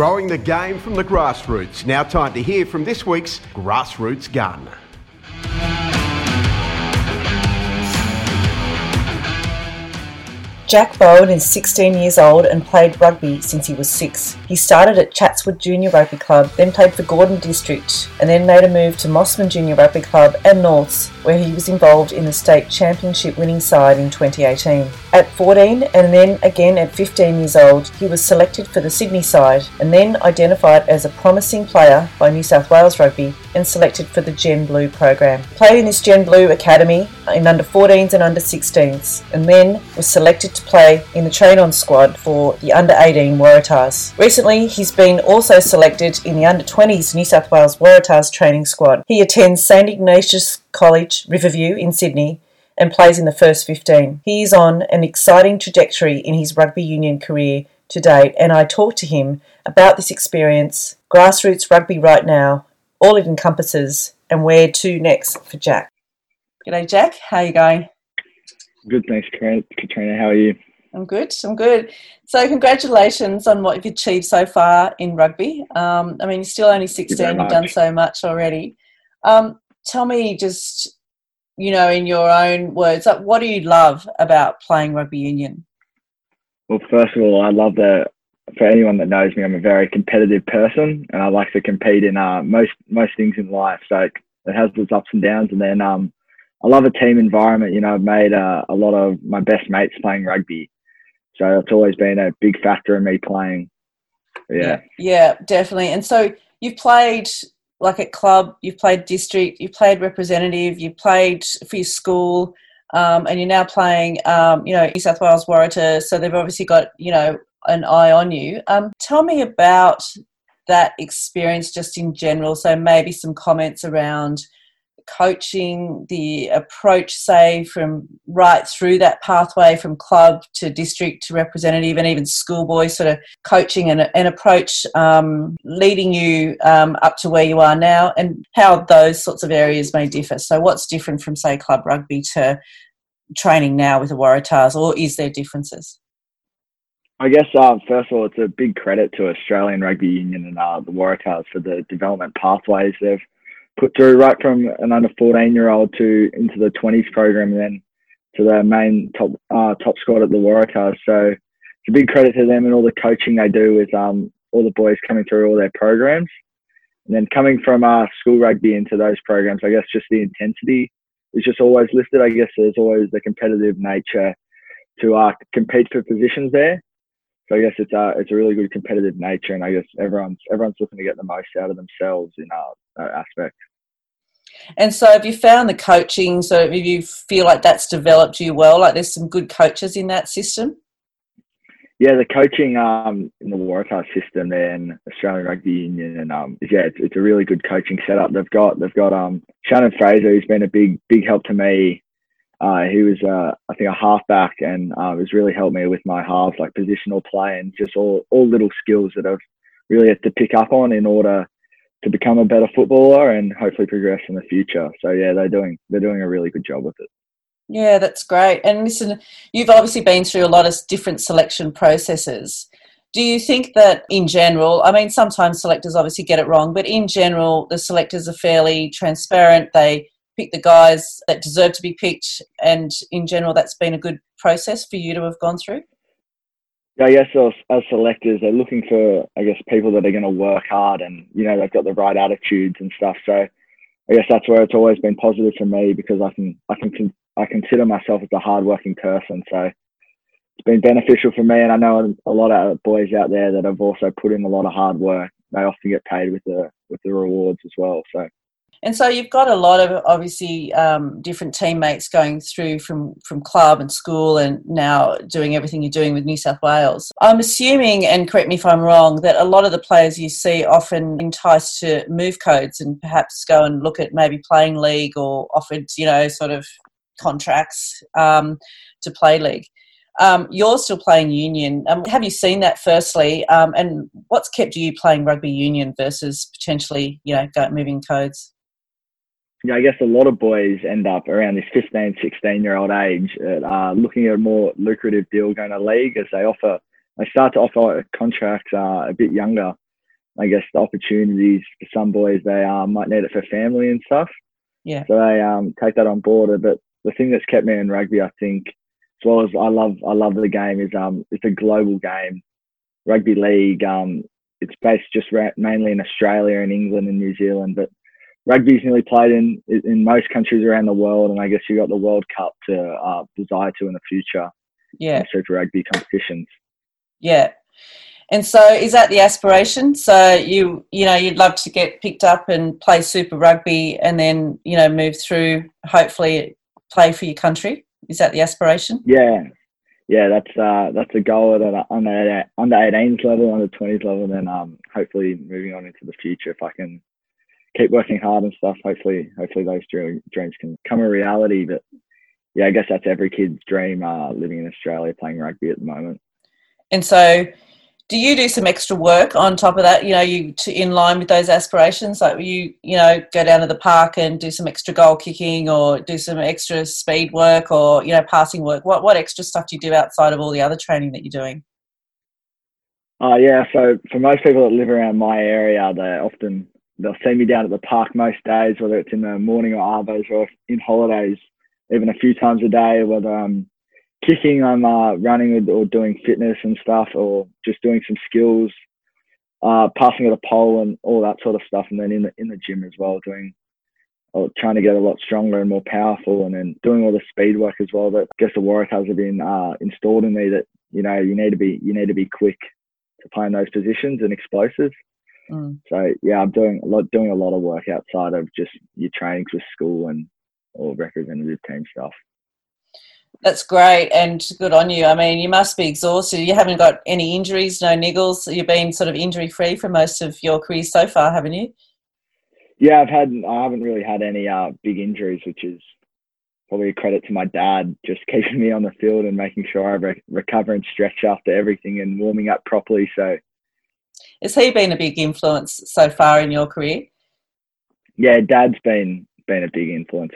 growing the game from the grassroots. Now, time to hear from this week's Grassroots Gun. Jack Bowen is 16 years old and played rugby since he was six. He started at Chatswood Junior Rugby Club, then played for Gordon District, and then made a move to Mosman Junior Rugby Club and Norths, where he was involved in the state championship winning side in 2018. At 14 and then again at 15 years old, he was selected for the Sydney side and then identified as a promising player by New South Wales Rugby and selected for the Gen Blue program. Played in this Gen Blue academy in under 14s and under 16s and then was selected to play in the train on squad for the under 18 Waratahs. Recently, he's been also selected in the under 20s New South Wales Waratahs training squad. He attends St Ignatius College, Riverview in Sydney and plays in the first 15. He is on an exciting trajectory in his rugby union career to date, and I talked to him about this experience, grassroots rugby right now, all it encompasses, and where to next for Jack. G'day, Jack. How are you going? Good, thanks, Katrina. How are you? I'm good. I'm good. So, congratulations on what you've achieved so far in rugby. Um, I mean, you're still only 16. You have done so much already. Um, tell me just you know, in your own words, like what do you love about playing rugby union? Well, first of all, I love that. For anyone that knows me, I'm a very competitive person, and I like to compete in uh, most most things in life. So it has its ups and downs, and then um, I love a team environment. You know, I've made uh, a lot of my best mates playing rugby, so it's always been a big factor in me playing. Yeah. yeah, yeah, definitely. And so you've played like at club, you've played district, you've played representative, you played for your school, um, and you're now playing, um, you know, New South Wales Waratah. So they've obviously got, you know, an eye on you. Um, tell me about that experience just in general. So maybe some comments around coaching, the approach, say, from right through that pathway from club to district to representative and even schoolboy sort of coaching and an approach um, leading you um, up to where you are now and how those sorts of areas may differ. So, what's different from, say, club rugby to training now with the Waratahs, or is there differences? I guess uh, first of all, it's a big credit to Australian Rugby Union and uh, the Waratahs for the development pathways they've put through right from an under 14 year old to into the 20s program and then to the main top uh, top squad at the Waratahs. So it's a big credit to them and all the coaching they do with um, all the boys coming through all their programs. And then coming from uh, school rugby into those programs, I guess just the intensity is just always listed. I guess there's always the competitive nature to uh, compete for positions there. So I guess it's a uh, it's a really good competitive nature, and I guess everyone's everyone's looking to get the most out of themselves in uh, that aspect. And so, have you found the coaching? So, if you feel like that's developed you well, like there's some good coaches in that system. Yeah, the coaching um, in the Waratah system there in Australian Rugby Union, and um, yeah, it's, it's a really good coaching setup. They've got they've got um, Shannon Fraser, who's been a big big help to me uh, he was, uh, I think, a halfback and uh, has really helped me with my halves, like positional play and just all, all little skills that I've really had to pick up on in order to become a better footballer and hopefully progress in the future. So yeah, they're doing they're doing a really good job with it. Yeah, that's great. And listen, you've obviously been through a lot of different selection processes. Do you think that in general, I mean, sometimes selectors obviously get it wrong, but in general, the selectors are fairly transparent. They pick the guys that deserve to be picked, and in general, that's been a good process for you to have gone through. I guess as, as selectors, they're looking for, I guess, people that are going to work hard and you know they've got the right attitudes and stuff. So I guess that's where it's always been positive for me because I can, I can, I consider myself as a hardworking person. So it's been beneficial for me, and I know a lot of boys out there that have also put in a lot of hard work. They often get paid with the with the rewards as well. So and so you've got a lot of obviously um, different teammates going through from from club and school, and now doing everything you're doing with New South Wales. I'm assuming, and correct me if I'm wrong, that a lot of the players you see often enticed to move codes and perhaps go and look at maybe playing league or offered, you know, sort of contracts um, to play league. Um, you're still playing union. Um, have you seen that firstly? Um, and what's kept you playing rugby union versus potentially, you know, moving codes? Yeah, I guess a lot of boys end up around this 15, 16 year old age uh, looking at a more lucrative deal going to league as they offer, they start to offer contracts uh, a bit younger. I guess the opportunities for some boys they um, might need it for family and stuff. Yeah. So they um, take that on board. But the thing that's kept me in rugby, I think, as well as I love I love the game, is um it's a global game. Rugby league, um, it's based just mainly in Australia and England and New Zealand, but rugby's nearly played in in most countries around the world, and I guess you got the World Cup to uh, desire to in the future. Yeah, Super Rugby competitions. Yeah, and so is that the aspiration? So you you know you'd love to get picked up and play Super Rugby, and then you know move through, hopefully play for your country. Is that the aspiration? Yeah, yeah, that's uh, that's a goal at an under under 18s level, under 20s level, and then um, hopefully moving on into the future if I can keep working hard and stuff. Hopefully, hopefully those dreams can come a reality. But yeah, I guess that's every kid's dream. Uh, living in Australia, playing rugby at the moment. And so, do you do some extra work on top of that? You know, you to, in line with those aspirations, like you, you know, go down to the park and do some extra goal kicking, or do some extra speed work, or you know, passing work. What what extra stuff do you do outside of all the other training that you're doing? Uh, yeah, so for most people that live around my area, they're often they'll see me down at the park most days, whether it's in the morning or arvos or in holidays, even a few times a day, whether I'm kicking, I'm uh, running or doing fitness and stuff, or just doing some skills, uh, passing at a pole and all that sort of stuff. And then in the, in the gym as well, doing, or trying to get a lot stronger and more powerful and then doing all the speed work as well that I guess the Waratahs have been uh, installed in me that, you know, you need to be, you need to be quick to play in those positions and explosive. Mm. So yeah, I'm doing a lot doing a lot of work outside of just your trainings with school and or representative team stuff. That's great and good on you. I mean, you must be exhausted. You haven't got any injuries, no niggles. You've been sort of injury free for most of your career so far, haven't you? Yeah, I've had. I haven't really had any uh, big injuries, which is probably a credit to my dad, just keeping me on the field and making sure I re- recover and stretch after everything and warming up properly. So has he been a big influence so far in your career? Yeah, Dad's been been a big influence.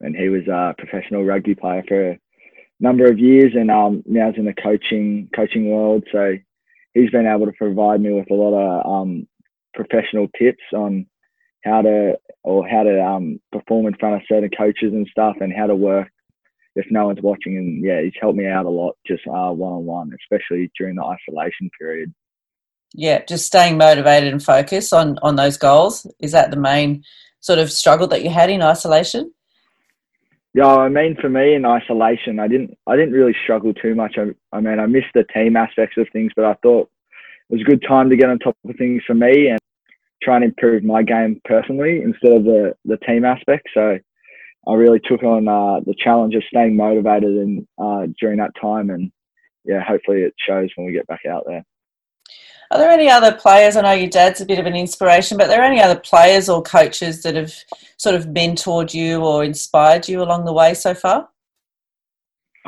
And he was a professional rugby player for a number of years, and um, now in the coaching coaching world. So he's been able to provide me with a lot of um, professional tips on how to or how to um, perform in front of certain coaches and stuff, and how to work if no one's watching. And yeah, he's helped me out a lot just one on one, especially during the isolation period yeah just staying motivated and focused on on those goals. Is that the main sort of struggle that you had in isolation? Yeah i mean for me in isolation i didn't i didn't really struggle too much. I, I mean i missed the team aspects of things but i thought it was a good time to get on top of things for me and try and improve my game personally instead of the the team aspect. So i really took on uh, the challenge of staying motivated and uh, during that time and yeah hopefully it shows when we get back out there are there any other players? I know your dad's a bit of an inspiration, but are there any other players or coaches that have sort of mentored you or inspired you along the way so far?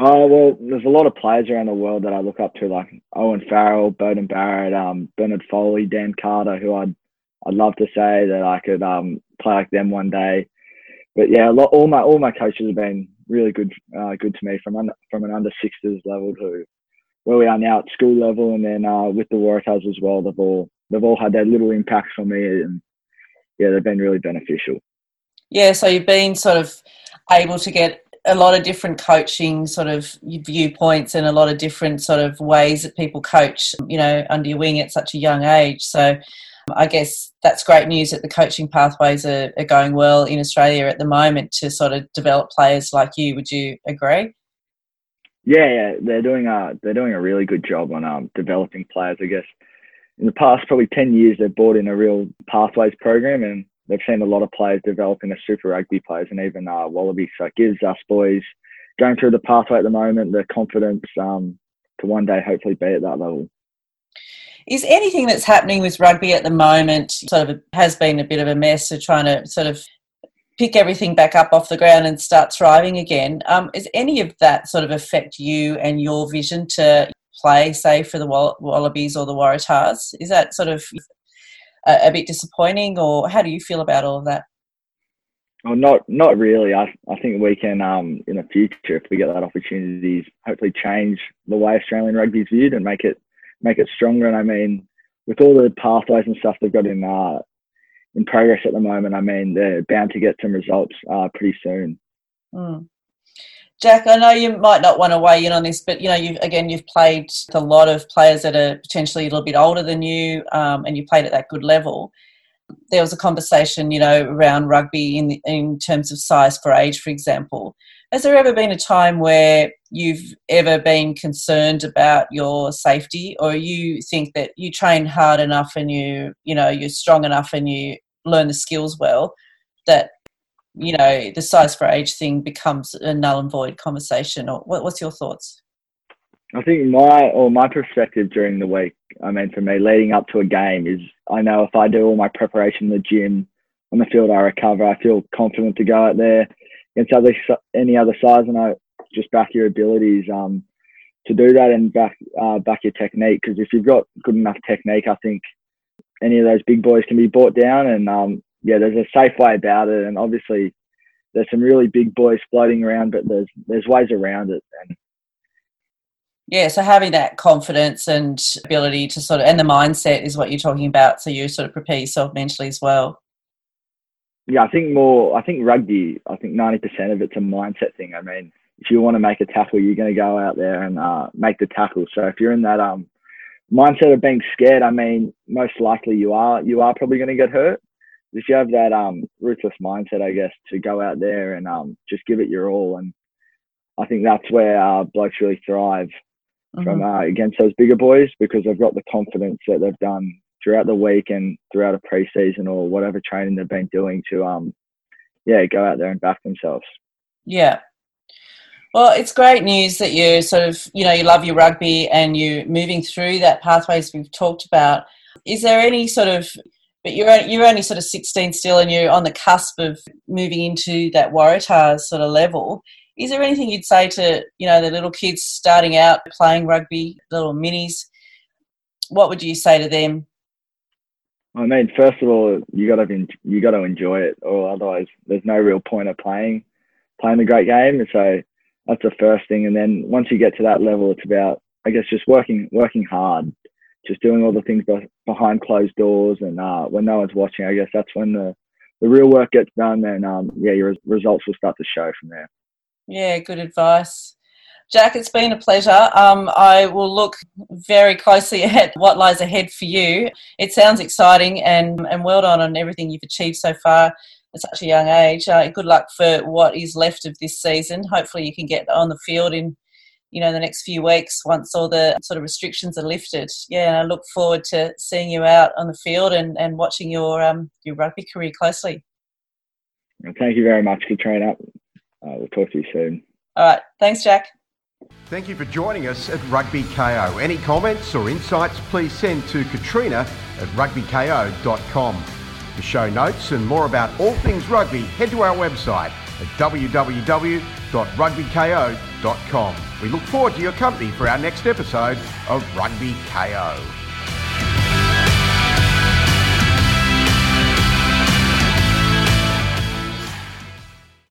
Oh well, there's a lot of players around the world that I look up to, like Owen Farrell, Beauden Barrett, um, Bernard Foley, Dan Carter, who I'd I'd love to say that I could um, play like them one day. But yeah, lot, all my all my coaches have been really good uh, good to me from under, from an under sixes level to where we are now at school level, and then uh, with the Waratahs as well. They've all they've all had their little impacts on me, and yeah, they've been really beneficial. Yeah, so you've been sort of able to get a lot of different coaching sort of viewpoints and a lot of different sort of ways that people coach, you know, under your wing at such a young age. So I guess that's great news that the coaching pathways are, are going well in Australia at the moment to sort of develop players like you. Would you agree? Yeah, yeah, they're doing a they're doing a really good job on um, developing players. I guess in the past probably ten years they've brought in a real pathways program and they've seen a lot of players develop into Super Rugby players and even uh, Wallabies. So it gives us boys going through the pathway at the moment the confidence um, to one day hopefully be at that level. Is anything that's happening with rugby at the moment sort of has been a bit of a mess of trying to sort of pick everything back up off the ground and start thriving again. Um, is any of that sort of affect you and your vision to play, say, for the Wallabies or the Waratahs? Is that sort of a, a bit disappointing, or how do you feel about all of that? Well, not not really. I I think we can um, in the future, if we get that opportunity, hopefully change the way Australian rugby is viewed and make it make it stronger. And I mean, with all the pathways and stuff they've got in uh, in progress at the moment, I mean, they're bound to get some results uh, pretty soon. Mm. Jack, I know you might not want to weigh in on this, but you know, you again, you've played a lot of players that are potentially a little bit older than you, um, and you played at that good level. There was a conversation, you know, around rugby in in terms of size for age, for example. Has there ever been a time where you've ever been concerned about your safety, or you think that you train hard enough and you, you know, you're strong enough and you learn the skills well that you know the size for age thing becomes a null and void conversation? Or what, what's your thoughts? I think my or my perspective during the week, I mean, for me, leading up to a game is I know if I do all my preparation in the gym, on the field, I recover. I feel confident to go out there against other any other size, and I just back your abilities um, to do that and back uh, back your technique. Because if you've got good enough technique, I think any of those big boys can be brought down. And um, yeah, there's a safe way about it. And obviously, there's some really big boys floating around, but there's there's ways around it. And yeah, so having that confidence and ability to sort of and the mindset is what you're talking about. So you sort of prepare yourself mentally as well yeah, I think more. I think rugby. I think ninety percent of it's a mindset thing. I mean, if you want to make a tackle, you're going to go out there and uh, make the tackle. So if you're in that um, mindset of being scared, I mean, most likely you are. You are probably going to get hurt. If you have that um, ruthless mindset, I guess, to go out there and um, just give it your all, and I think that's where uh, blokes really thrive mm-hmm. from uh, against those bigger boys because they've got the confidence that they've done throughout the week and throughout a preseason or whatever training they've been doing to um yeah go out there and back themselves yeah well it's great news that you sort of you know you love your rugby and you're moving through that pathways we've talked about. Is there any sort of but you're you're only sort of 16 still and you're on the cusp of moving into that Waratahs sort of level. Is there anything you'd say to you know the little kids starting out playing rugby little minis? What would you say to them? I mean, first of all, you got to you got to enjoy it, or otherwise, there's no real point of playing playing the great game. So that's the first thing, and then once you get to that level, it's about I guess just working working hard, just doing all the things behind closed doors, and uh, when no one's watching, I guess that's when the the real work gets done, and um, yeah, your results will start to show from there. Yeah, good advice. Jack, it's been a pleasure. Um, I will look very closely at what lies ahead for you. It sounds exciting and, and well done on everything you've achieved so far at such a young age. Uh, good luck for what is left of this season. Hopefully, you can get on the field in you know the next few weeks once all the sort of restrictions are lifted. Yeah, and I look forward to seeing you out on the field and, and watching your um, your rugby career closely. Thank you very much, Katrina. Uh, we'll talk to you soon. All right. Thanks, Jack. Thank you for joining us at Rugby KO. Any comments or insights, please send to Katrina at rugbyko.com. For show notes and more about all things rugby, head to our website at www.rugbyko.com. We look forward to your company for our next episode of Rugby KO.